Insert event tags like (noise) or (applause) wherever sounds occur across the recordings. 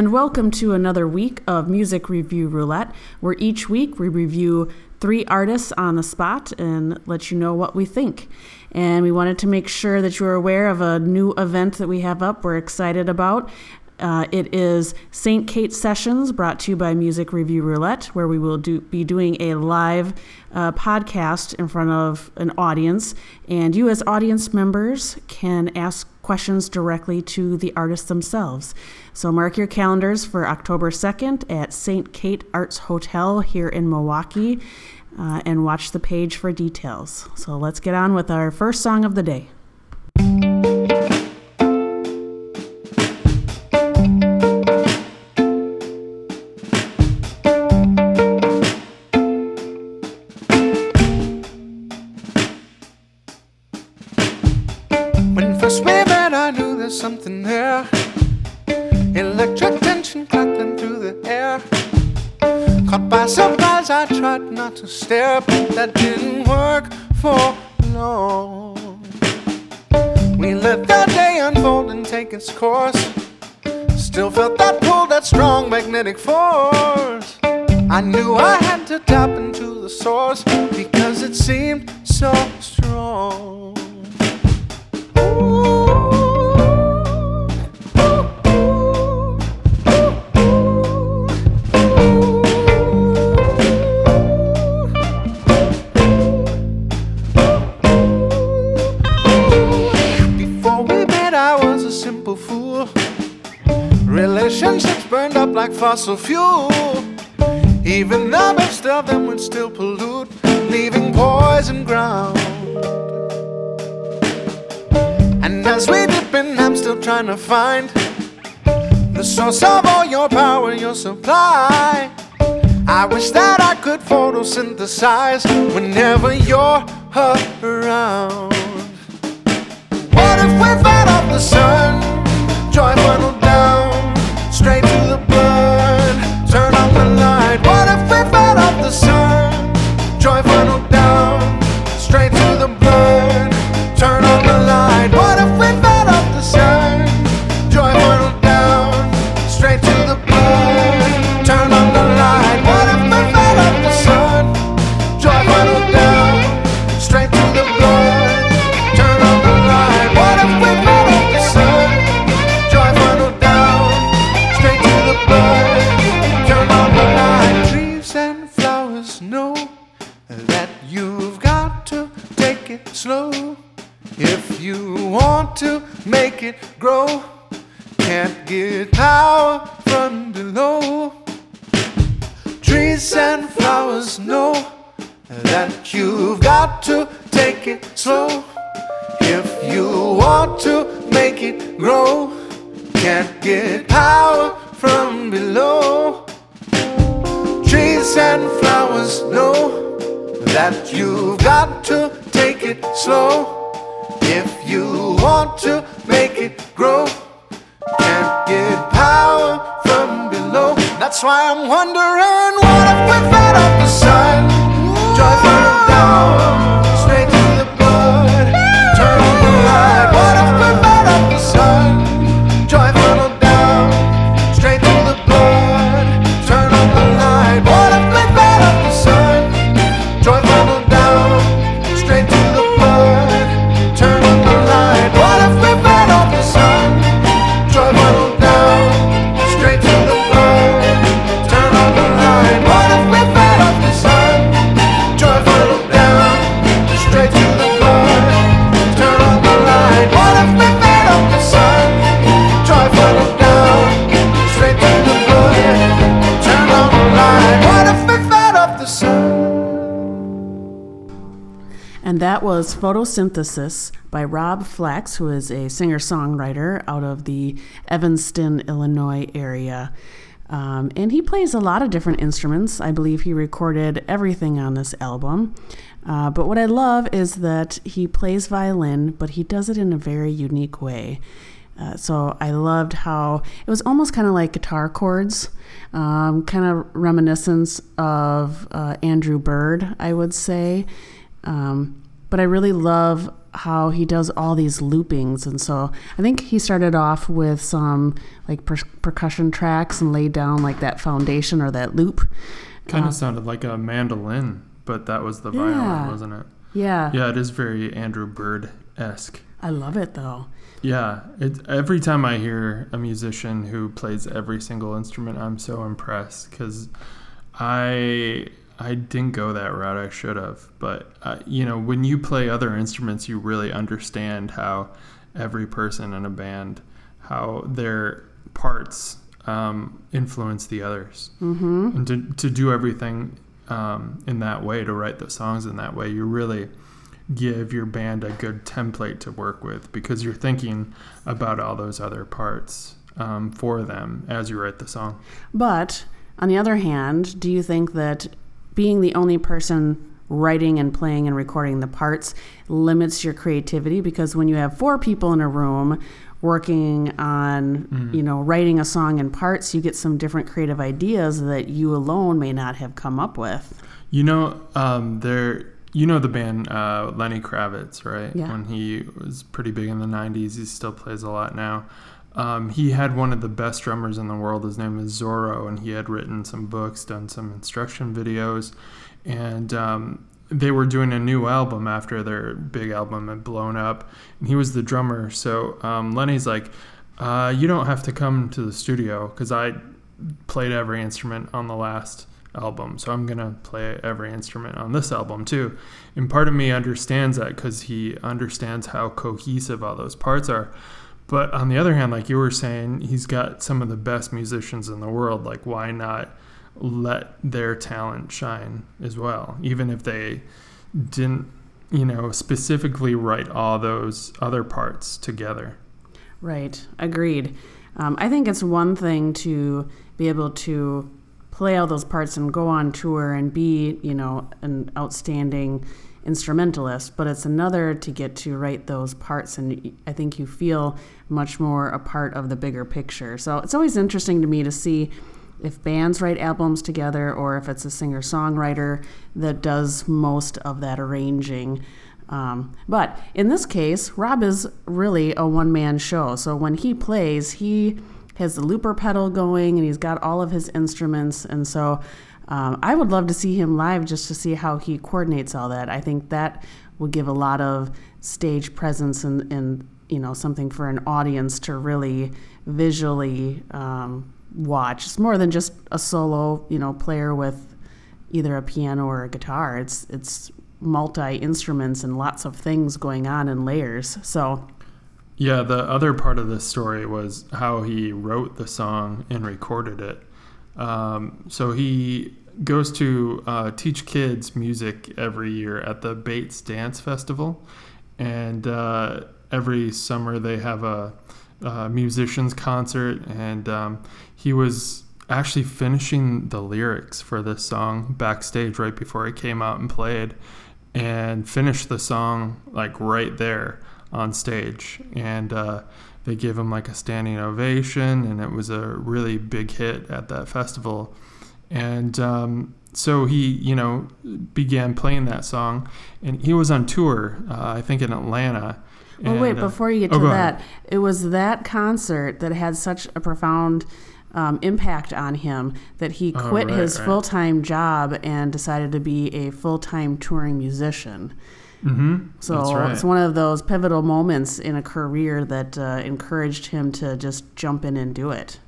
and welcome to another week of Music Review Roulette, where each week we review three artists on the spot and let you know what we think. And we wanted to make sure that you are aware of a new event that we have up, we're excited about. Uh, it is St. Kate Sessions, brought to you by Music Review Roulette, where we will do, be doing a live uh, podcast in front of an audience. And you, as audience members, can ask questions directly to the artists themselves. So mark your calendars for October 2nd at St. Kate Arts Hotel here in Milwaukee uh, and watch the page for details. So let's get on with our first song of the day. Something there. Electric tension crackling through the air. Caught by surprise, I tried not to stare, but that didn't work for long. We let the day unfold and take its course. Still felt that pull, that strong magnetic force. I knew I had to tap into the source because it seemed so strong. Fossil fuel. Even the best of them would still pollute, leaving poison ground. And as we dip in, I'm still trying to find the source of all your power, your supply. I wish that I could photosynthesize whenever you're around. What if we fed off the sun? Joy want to make it grow. Can't get power from below. Trees and flowers know that you've got to take it slow if you want to make it grow. Can't get power from below. Trees and flowers know that you've got to take it slow want to make it grow. Can't get power from below. That's why I'm wondering what if we fed up the sun? Joy funneled down, was Photosynthesis by Rob Flax, who is a singer songwriter out of the Evanston, Illinois area. Um, and he plays a lot of different instruments. I believe he recorded everything on this album. Uh, but what I love is that he plays violin, but he does it in a very unique way. Uh, so I loved how it was almost kind of like guitar chords, um, kind of reminiscence of uh, Andrew Bird, I would say. Um, but I really love how he does all these loopings. And so I think he started off with some like per- percussion tracks and laid down like that foundation or that loop. Kind Uh, of sounded like a mandolin, but that was the Yeah. violin, wasn't it? Yeah, Yeah, it is very Andrew Bird esque. I love it though. Yeah, it, every time I hear a musician who plays every single instrument, I'm so impressed because I I didn't go that route. I should have, but uh, you know, when you play other instruments, you really understand how every person in a band, how their parts um, influence the others, mm-hmm. and to to do everything um, in that way, to write the songs in that way, you really give your band a good template to work with because you're thinking about all those other parts um, for them as you write the song. But on the other hand, do you think that being the only person writing and playing and recording the parts limits your creativity? Because when you have four people in a room working on, you know, writing a song in parts, you get some different creative ideas that you alone may not have come up with. You know, um, there. You know the band uh, Lenny Kravitz, right? Yeah. When he was pretty big in the '90s, he still plays a lot now. Um, he had one of the best drummers in the world. His name is Zoro, and he had written some books, done some instruction videos, and um, they were doing a new album after their big album had blown up. And he was the drummer. So um, Lenny's like, uh, "You don't have to come to the studio because I played every instrument on the last album, so I'm gonna play every instrument on this album too." And part of me understands that because he understands how cohesive all those parts are. But on the other hand, like you were saying, he's got some of the best musicians in the world. Like, why not let their talent shine as well, even if they didn't, you know, specifically write all those other parts together? Right, agreed. Um, I think it's one thing to be able to play all those parts and go on tour and be, you know, an outstanding instrumentalist, but it's another to get to write those parts, and I think you feel much more a part of the bigger picture. So it's always interesting to me to see if bands write albums together or if it's a singer songwriter that does most of that arranging. Um, but in this case, Rob is really a one man show. So when he plays, he has the looper pedal going and he's got all of his instruments. And so um, I would love to see him live just to see how he coordinates all that. I think that would give a lot of stage presence and, and you know something for an audience to really visually um, watch. It's more than just a solo, you know, player with either a piano or a guitar. It's it's multi instruments and lots of things going on in layers. So Yeah, the other part of this story was how he wrote the song and recorded it. Um, so he goes to uh, teach kids music every year at the Bates Dance Festival, and uh, every summer they have a, a musicians concert, and um, he was actually finishing the lyrics for this song backstage right before it came out and played and finished the song like right there on stage. And uh, they gave him like a standing ovation. And it was a really big hit at that festival and um, so he you know began playing that song and he was on tour uh, i think in atlanta Well, wait, and, uh, before you get oh, to go ahead. that, it was that concert that had such a profound um, impact on him that he Oh, quit right, his right. full time job and decided to be a full time touring musician. mm-hmm, So right. it's one of those pivotal moments in a career that uh, encouraged him to just jump in and do it.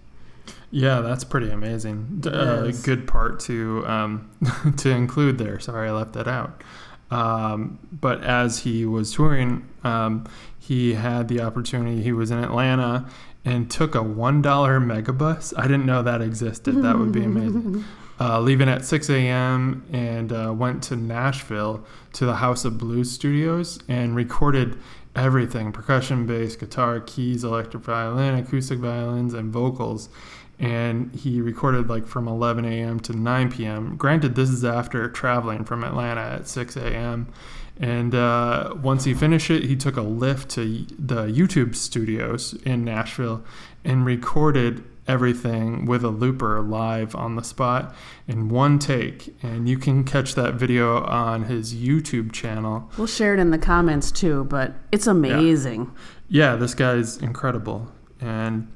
Yeah, that's pretty amazing. Uh, good part to um, (laughs) to include there. Sorry, I left that out. Um, but as he was touring, um, he had the opportunity. He was in Atlanta and took a one dollar megabus. I didn't know that existed. That would be amazing. (laughs) Uh, leaving at 6 a.m. and uh, went to Nashville to the House of Blues Studios and recorded everything percussion, bass, guitar, keys, electric violin, acoustic violins, and vocals. And he recorded like from 11 a.m. to 9 p.m. Granted, this is after traveling from Atlanta at 6 a.m. And uh, once he finished it, he took a lift to the YouTube studios in Nashville and recorded everything with a looper live on the spot in one take. And you can catch that video on his YouTube channel. We'll share it in the comments too, but it's amazing. Yeah, this guy's incredible. And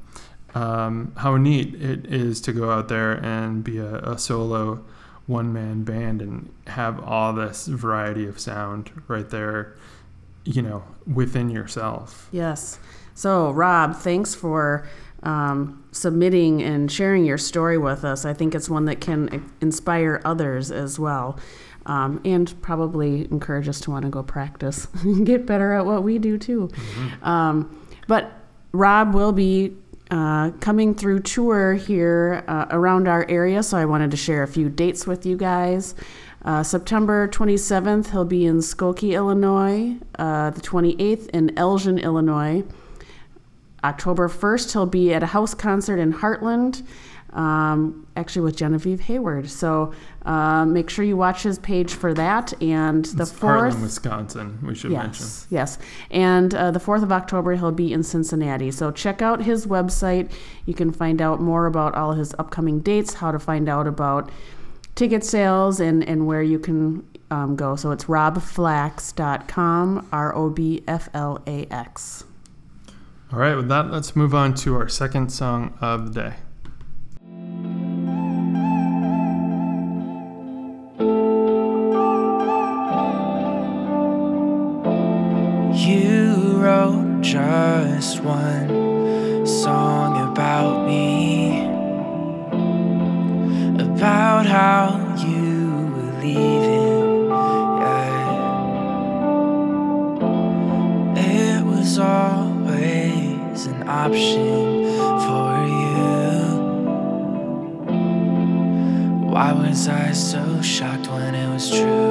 um, how neat it is to go out there and be a, a solo one man band and have all this variety of sound right there, you know, within yourself. Yes. So, Rob, thanks for um, submitting and sharing your story with us. I think it's one that can inspire others as well. Um, and probably encourage us to want to go practice (laughs) and get better at what we do too. Mm-hmm. Um, but Rob will be uh, coming through tour here uh, around our area, so I wanted to share a few dates with you guys. Uh, September 27th, he'll be in Skokie, Illinois. Uh, the 28th in Elgin, Illinois. October 1st, he'll be at a house concert in Hartland, um, actually with Genevieve Hayward. So uh, make sure you watch his page for that. And the it's 4th. Hartland, Wisconsin, we should yes, mention. Yes. And uh, the 4th of October, he'll be in Cincinnati. So check out his website. You can find out more about all his upcoming dates, how to find out about ticket sales, and, and where you can um, go. So it's robflax.com, R O B F L A X. All right, with that, let's move on to our second song of the day. You wrote just one song about me, about how you were leaving. Yeah. It was always an option for you. Why was I so shocked when it was true?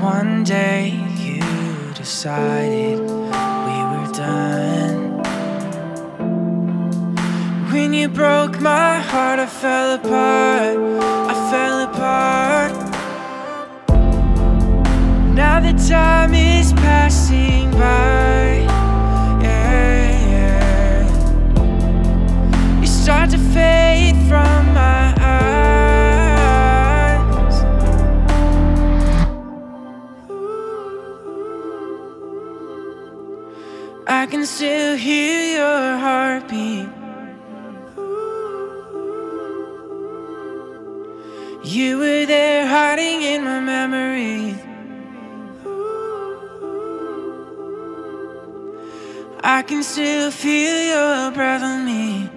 One day you decided we were done. When you broke my heart, I fell apart. I fell apart. Now the time is passing by. can still hear your heartbeat. You were there hiding in my memory. I can still feel your breath on me.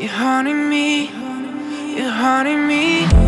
You're haunting me, you're haunting me.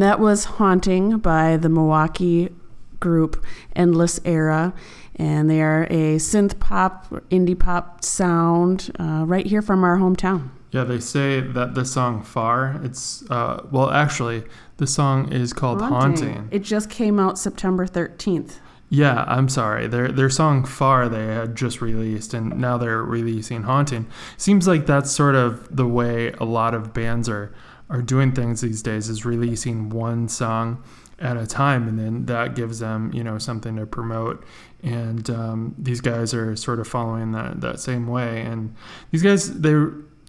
And that was Haunting by the Milwaukee group Endless Era. And they are a synth pop, indie pop sound uh, right here from our hometown. Yeah, they say that the song "Far." It's uh, well, actually, the song is called "Haunting." It just came out September thirteenth. Yeah, I'm sorry. Their their song "Far" they had just released, and now they're releasing "Haunting." Seems like that's sort of the way a lot of bands are are doing things these days. Is releasing one song at a time, and then that gives them you know something to promote. And um, these guys are sort of following that that same way. And these guys they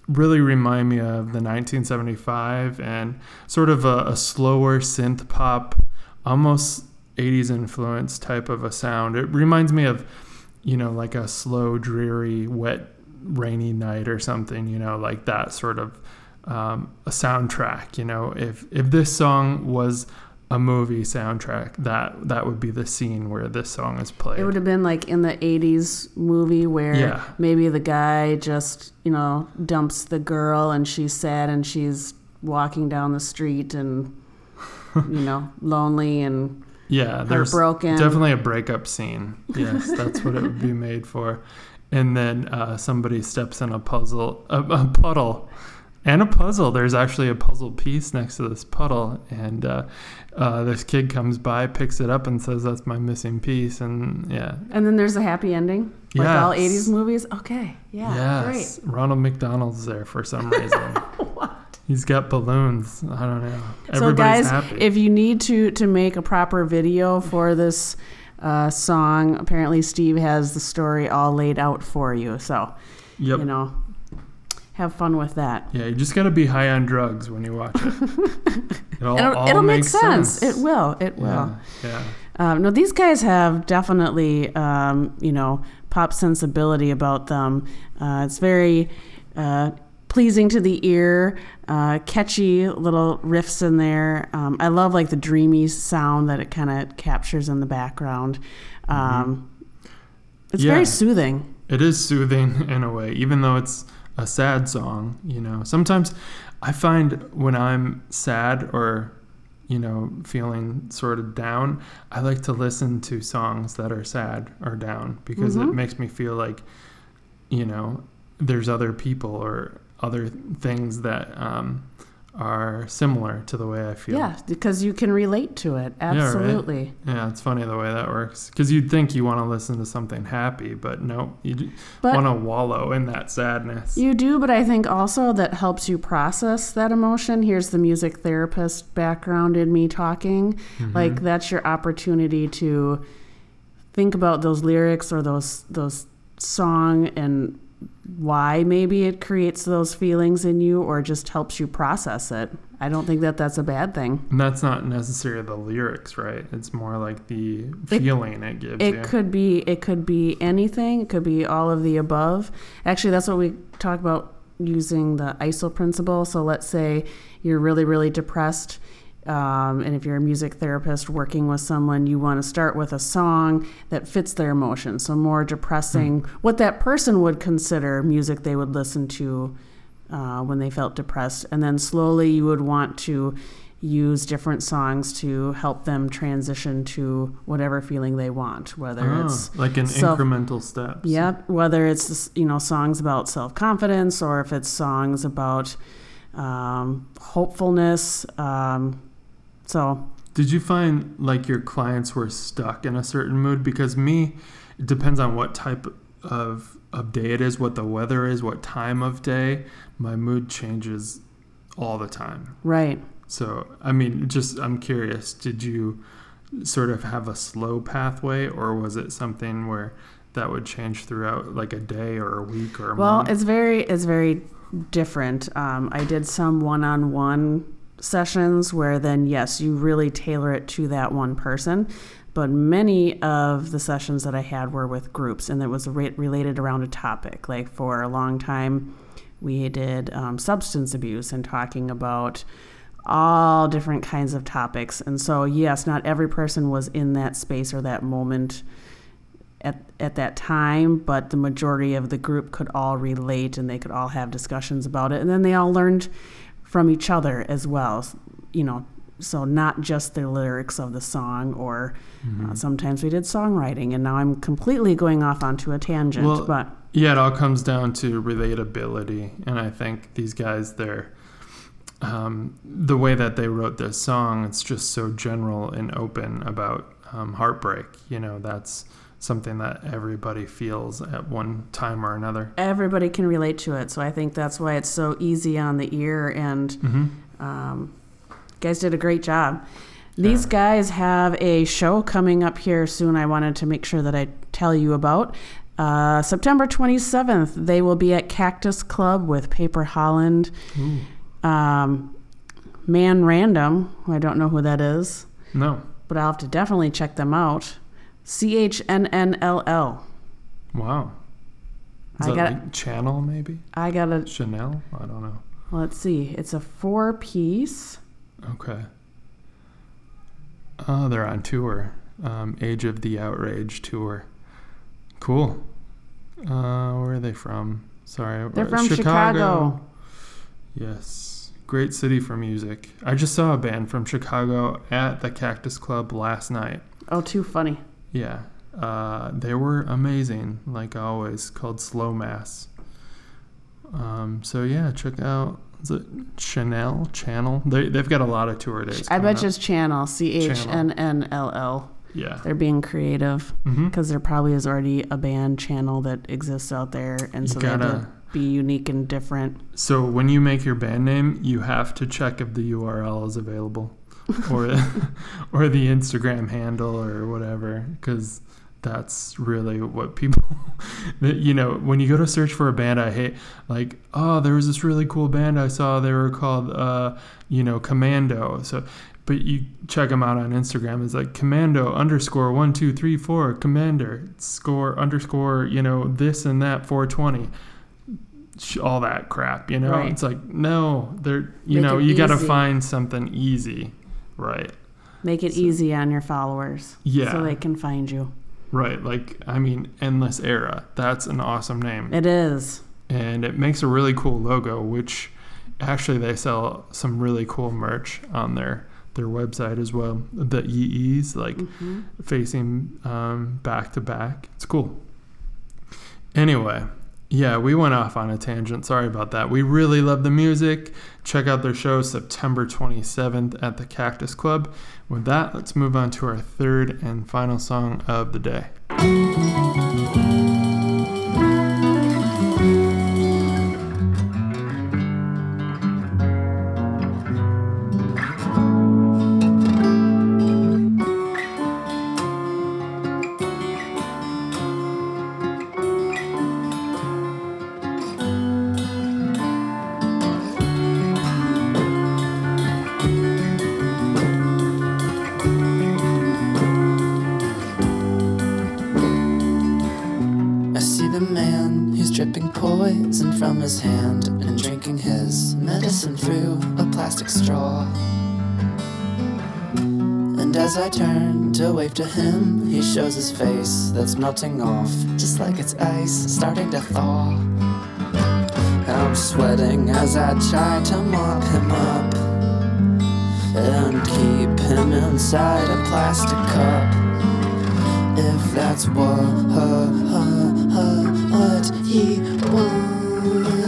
really remind me of the 1975 and sort of a, a slower synth pop, almost 80s influence type of a sound. It reminds me of, you know, like a slow, dreary, wet, rainy night or something, you know, like that sort of um, a soundtrack. You know, if if this song was a movie soundtrack, that that would be the scene where this song is played. It would have been like in the 80s movie where Yeah. maybe the guy just, you know, dumps the girl and she's sad and she's walking down the street and, you know, (laughs) lonely and Yeah, there's Heartbroken. definitely a breakup scene. Yes, (laughs) that's what it would be made for. And then uh, somebody steps in a puzzle, a, a puddle, and a puzzle. There's actually a puzzle piece next to this puddle, and uh, uh, this kid comes by, picks it up, and says, "That's my missing piece." And yeah, and then there's a happy ending. Like all 80s movies. Okay. Yeah. yes, Ronald McDonald's there for some reason. (laughs) He's got balloons. I don't know. Great. So guys, happy. if you need to to make a proper video for this uh, song, apparently Steve has the story all laid out for you. So, yep. you know, have fun with that. Yeah, you just got to be high on drugs when you watch it. (laughs) It all, It'll, all it'll make makes sense. It will. It will. Yeah, yeah. Um, no, these guys have definitely, um, you know, pop sensibility about them. Uh, it's very uh, pleasing to the ear, uh, catchy little riffs in there. Um, I love like the dreamy sound that it kind of captures in the background. Um, It's Yeah. very soothing. It is soothing (laughs) in a way, even though it's a sad song. You know, sometimes I find when I'm sad or you know feeling sort of down, I like to listen to songs that are sad or down because it Mhm. makes me feel like you know there's other people or other things that um, are similar to the way I feel. Yeah, because you can relate to it. Absolutely. Yeah, it's funny the way that works. Because you'd think you want to listen to something happy, but no, you want to wallow in that sadness. You do, but I think also that helps you process that emotion. Here's the music therapist background in me talking. Mm-hmm. Like that's your opportunity to think about those lyrics or those those song and why maybe it creates those feelings in you or just helps you process it. I don't think that that's a bad thing. and that's not necessarily the lyrics, right? It's more like the feeling it, gives It you. could be it could be anything. It could be all of the above. Actually, that's what we talk about using the ISO principle. So let's say you're really really depressed, um, and if you're a music therapist working with someone, you want to start with a song that fits their emotion. So more depressing, what that person would consider music they would listen to uh, when they felt depressed, and then slowly you would want to use different songs to help them transition to whatever feeling they want, whether Ah, it's like in self- incremental steps. Yep, whether it's you know songs about self confidence or if it's songs about um, hopefulness. Um, so Did you find like your clients were stuck in a certain mood? Because me, it depends on what type of of day it is, what the weather is, what time of day. My mood changes all the time. right, So, I mean, just I'm curious, did you sort of have a slow pathway or was it something where that would change throughout like a day or a week or a well, month? it's very it's very different. Um, I did some one on one sessions where then yes, you really tailor it to that one person. But many of the sessions that I had were with groups, and it was re- related around a topic. Like for a long time, we did um, substance abuse and talking about all different kinds of topics. And so, yes, not every person was in that space or that moment at, at that time, but the majority of the group could all relate and they could all have discussions about it. And then they all learned from each other as well. You know, so not just the lyrics of the song, or uh, sometimes we did songwriting. And now I'm completely going off onto a tangent, Well, but Yeah, it all comes down to relatability, and I think these guys, they're um, the way that they wrote this song. It's just so general and open about um, heartbreak. You know, that's something that everybody feels at one time or another. everybody can relate to it. So I think that's why it's so easy on the ear. And hmm um, guys did a great job. These guys have a show coming up here soon. I wanted to make sure that I tell you about. Uh, September 27th, they will be at Cactus Club with Paper Holland. Um, Man Random, I don't know who that is, No, but I'll have to definitely check them out. C H N N L L. wow. Is I that got- like Channel maybe? I got a, Chanel? I don't know. let's see, it's a four piece. Okay. Oh, they're on tour. Um, Age of the Outrage tour. Cool. Uh, where are they from? Sorry, They're where- from Chicago. Yes, great city for music. I just saw a band from Chicago at the Cactus Club last night. Oh, too funny. Yeah, uh, they were amazing, like always. Called Slow Mass. Um, so yeah, check out. Is it Chanel Channel? They they've got a lot of tour dates. I bet up. it's Channel. C H N N L L. Yeah. They're being creative because there probably is already a band channel that exists out there, and You so they had gotta- be unique and different. So when you make your band name, you have to check if the URL is available, (laughs) or or the Instagram handle or whatever, because that's really what people. (laughs) you know, when you go to search for a band, I hate like oh there was this really cool band I saw. They were called uh you know Commando. So. But you check them out on Instagram. It's like commando underscore one two three four commander score underscore you know this and that four twenty all that crap, you know? Right. It's like, no, they're, you Make know, you got to find something easy. Right. Make it So- easy on your followers, Yeah. so they can find you. Right. Like, I mean, Endless Era. That's an awesome name. It is. and it makes a really cool logo, which actually they sell some really cool merch on their their website as well. The EEs, like Mhm. facing um, back to back. It's cool. Anyway, yeah, we went off on a tangent. Sorry about that. We really love the music. Check out their show September 27th at the Cactus Club. With that, let's move on to our third and final song of the day. His face that's melting off, just like it's ice starting to thaw. I'm sweating as I try to mop him up and keep him inside a plastic cup. If that's what, what he wants.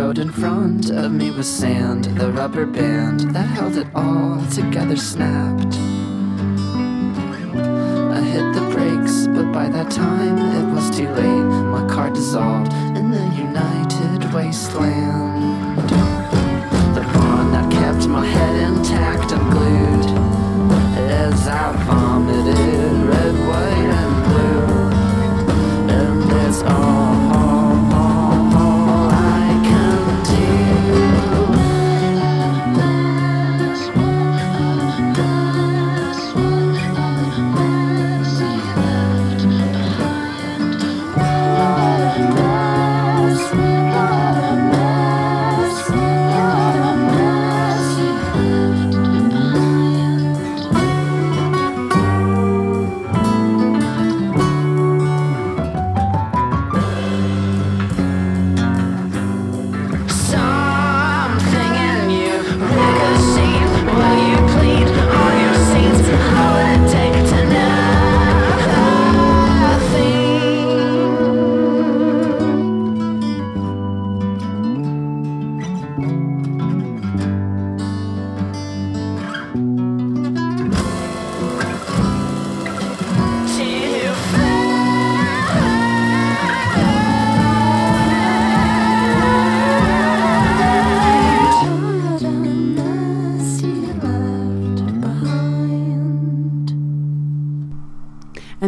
Road in front of me was sand. The rubber band that held it all together snapped. I hit the brakes, but by that time it was too late. My car dissolved in the united wasteland.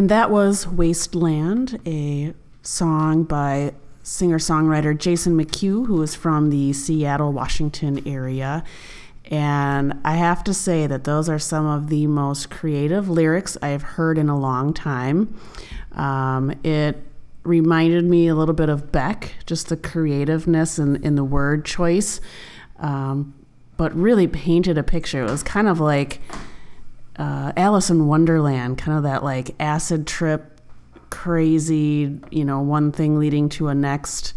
And that was Wasteland, a song by singer songwriter Jason McHugh, who is from the Seattle, Washington area. And I have to say that those are some of the most creative lyrics I've heard in a long time. Um, it reminded me a little bit of Beck, just the creativeness in, in the word choice, um, but really painted a picture. It was kind of like uh, Alice in Wonderland, kind of that like acid trip, crazy, you know, one thing leading to a next.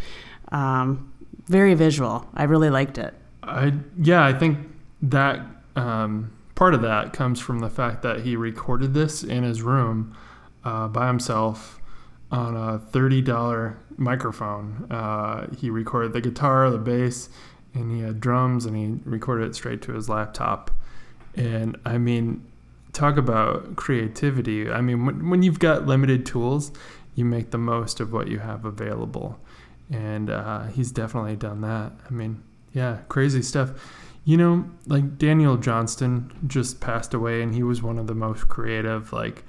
Um, very visual. I really liked it. I yeah, I think that um, part of that comes from the fact that he recorded this in his room uh, by himself on a thirty dollar microphone. Uh, he recorded the guitar, the bass, and he had drums, and he recorded it straight to his laptop. And I mean, talk about creativity. I mean, when, when you've got limited tools, you make the most of what you have available. And uh, he's definitely done that. I mean, yeah, crazy stuff. You know, like Daniel Johnston just passed away, and he was one of the most creative, like,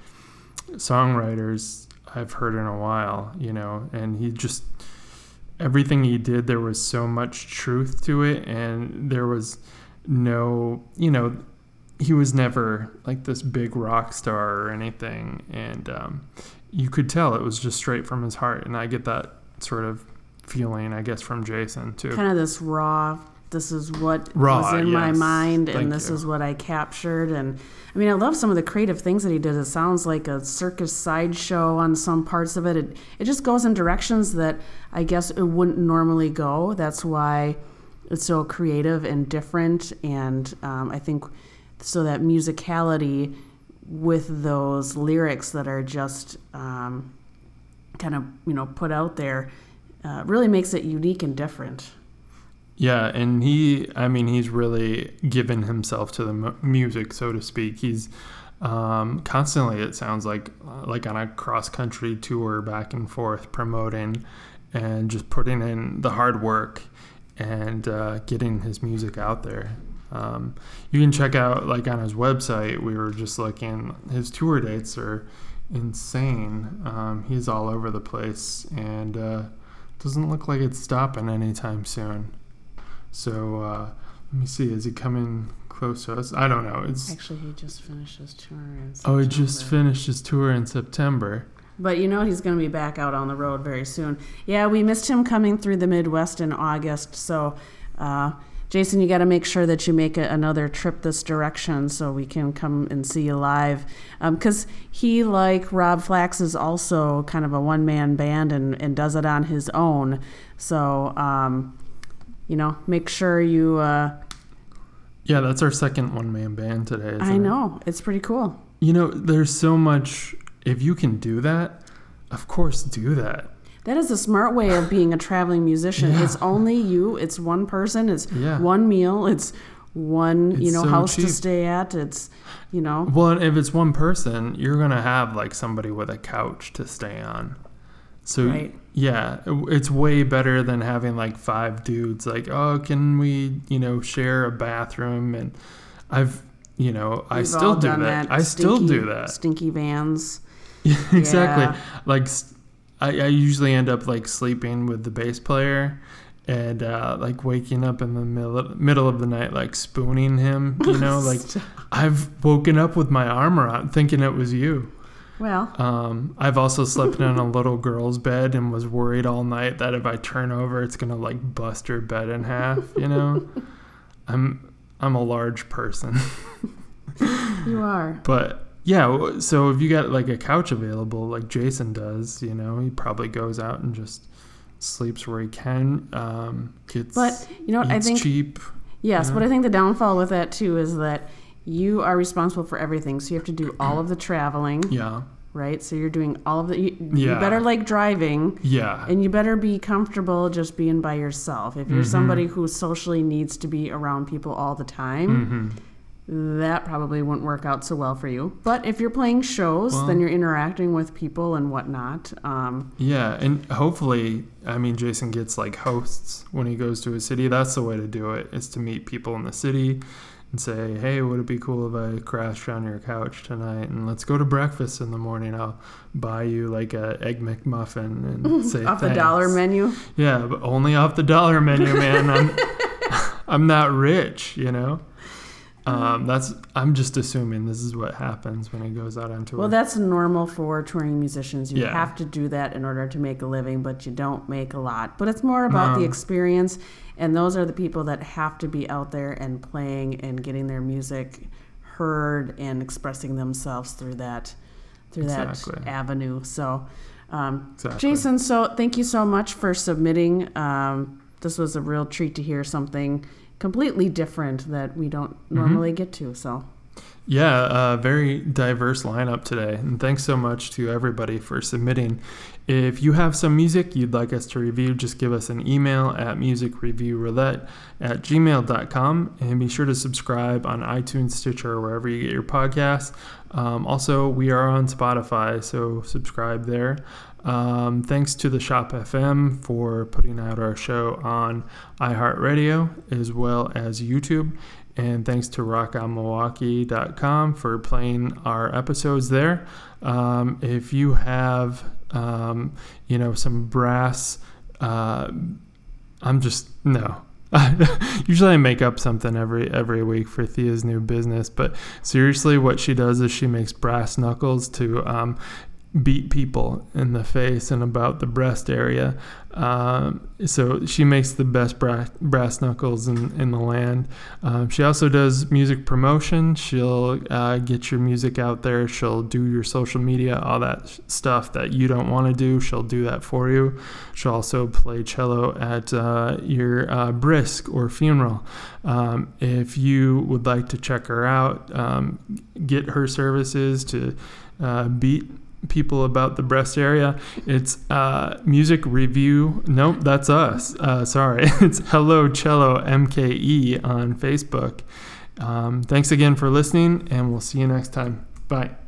songwriters I've heard in a while, you know, and he just, everything he did, there was so much truth to it, and there was no, you know, he was never like this big rock star or anything, and um, you could tell it was just straight from his heart. And I get that sort of feeling, I guess, from Jason too. Kind of this raw. This is what Raw, was in my yes. mind, and Thank this you. is what I captured. And I mean, I love some of the creative things that he did. It sounds like a circus sideshow on some parts of it. It it just goes in directions that I guess it wouldn't normally go. That's why it's so creative and different. And um, I think so that musicality with those lyrics that are just um, kind of you know put out there uh, really makes it unique and different. Yeah, and he, I mean, he's really given himself to the mu- music, so to speak. He's um, constantly, it sounds like, uh, like on a cross country tour back and forth, promoting and just putting in the hard work and uh, getting his music out there. Um, you can check out, like on his website, we were just looking, his tour dates are insane. Um, he's all over the place and uh, doesn't look like it's stopping anytime soon. So uh, let me see. Is he coming close to us? I don't know. It's Actually, he just finished his tour. In oh, he just September. finished his tour in September. But you know he's going to be back out on the road very soon. Yeah, we missed him coming through the Midwest in August. So, uh, Jason, you got to make sure that you make a, another trip this direction so we can come and see you live. Because he, like Rob Flax, is also kind of a one man band and, and does it on his own. So, um, you know, make sure you. Uh, Yeah, that's our second one man band today. I it? know it's pretty cool. You know, there's so much. If you can do that, of course, do that. That is a smart way of being a traveling musician. Yeah. It's only you. It's one person. It's Yeah. one meal. It's one you know so house to stay at. It's you know Well, and if it's one person, you're gonna have like somebody with a couch to stay on. So Right. yeah, it's way better than having like five dudes. Like, oh, can we, you know, share a bathroom? And I've, you know, I we've still do done that. I still do that. Stinky vans. (laughs) exactly. Yeah. Like, I, I usually end up like sleeping with the bass player. And uh, like waking up in the middle middle of the night, like spooning him, you know, (laughs) like I've woken up with my arm around, thinking it was you. Well, Um, I've also slept in a (laughs) little girl's bed and was worried all night that if I turn over, it's gonna like bust her bed in half. You know, (laughs) I'm I'm a large person, you are. but yeah. So if you got like a couch available, like Jason does, you know, he probably goes out and just sleeps where he can. Um, gets But you know what? I think cheap. yes. yeah. But I think the downfall with that too is that you are responsible for everything. So you have to do (clears throat) all of the traveling, Yeah, right? So you're doing all of the. You, you better like driving. yeah, And you better be comfortable just being by yourself. If you're Mhm. somebody who socially needs to be around people all the time, hmm that probably wouldn't work out so well for you. But if you're playing shows, Well- then you're interacting with people and whatnot. Um, Yeah, and hopefully, I mean, Jason gets like hosts when he goes to a city. That's the way to do it: is to meet people in the city and say, "Hey, would it be cool if I crashed on your couch tonight and let's go to breakfast in the morning? I'll buy you like a egg McMuffin and (laughs) say Off the dollar menu. Yeah, but only off the dollar menu, man. I'm (laughs) I'm not rich, you know. Um, that's I'm just assuming this is what happens when it goes out on tour. Well, that's normal for touring musicians. You Yeah. have to do that in order to make a living, but you don't make a lot. But it's more about the experience, and those are the people that have to be out there and playing and getting their music heard and expressing themselves through that through Exactly. that avenue. So, um, Exactly. Jason, so thank you so much for submitting. Um, this was a real treat to hear something completely different that we don't Mm-hmm. normally get to. So. Yeah, uh, very diverse lineup today. And thanks so much to everybody for submitting. If you have some music you'd like us to review, just give us an email at musicreviewroulette at gmail.com and be sure to subscribe on iTunes, Stitcher, or wherever you get your podcasts. Um, also, we are on Spotify, so subscribe there. Um, thanks to the Shop FM for putting out our show on iHeartRadio as well as YouTube. And thanks to rockonmilwaukee.com for playing our episodes there. Um, if you have, um, you know, some brass, uh, I'm just, no. (laughs) Usually I make up something every every week for Thea's new business, but seriously, what she does is she makes brass knuckles to um, beat people in the face and about the breast area. Um, so she makes the best brass, brass knuckles in, in the land. Um, she also does music promotion. She'll uh, get your music out there. She'll do your social media, all that stuff that you don't want to do. She'll do that for you. She'll also play cello at uh, your uh, brisk or funeral. Um, if you would like to check her out, um, get her services to uh, beat people about the breast area. It's uh, music review. Nope, that's us. Uh, sorry, (laughs) it's Hello Cello MKE on Facebook. Um, thanks again for listening, and we'll see you next time. Bye.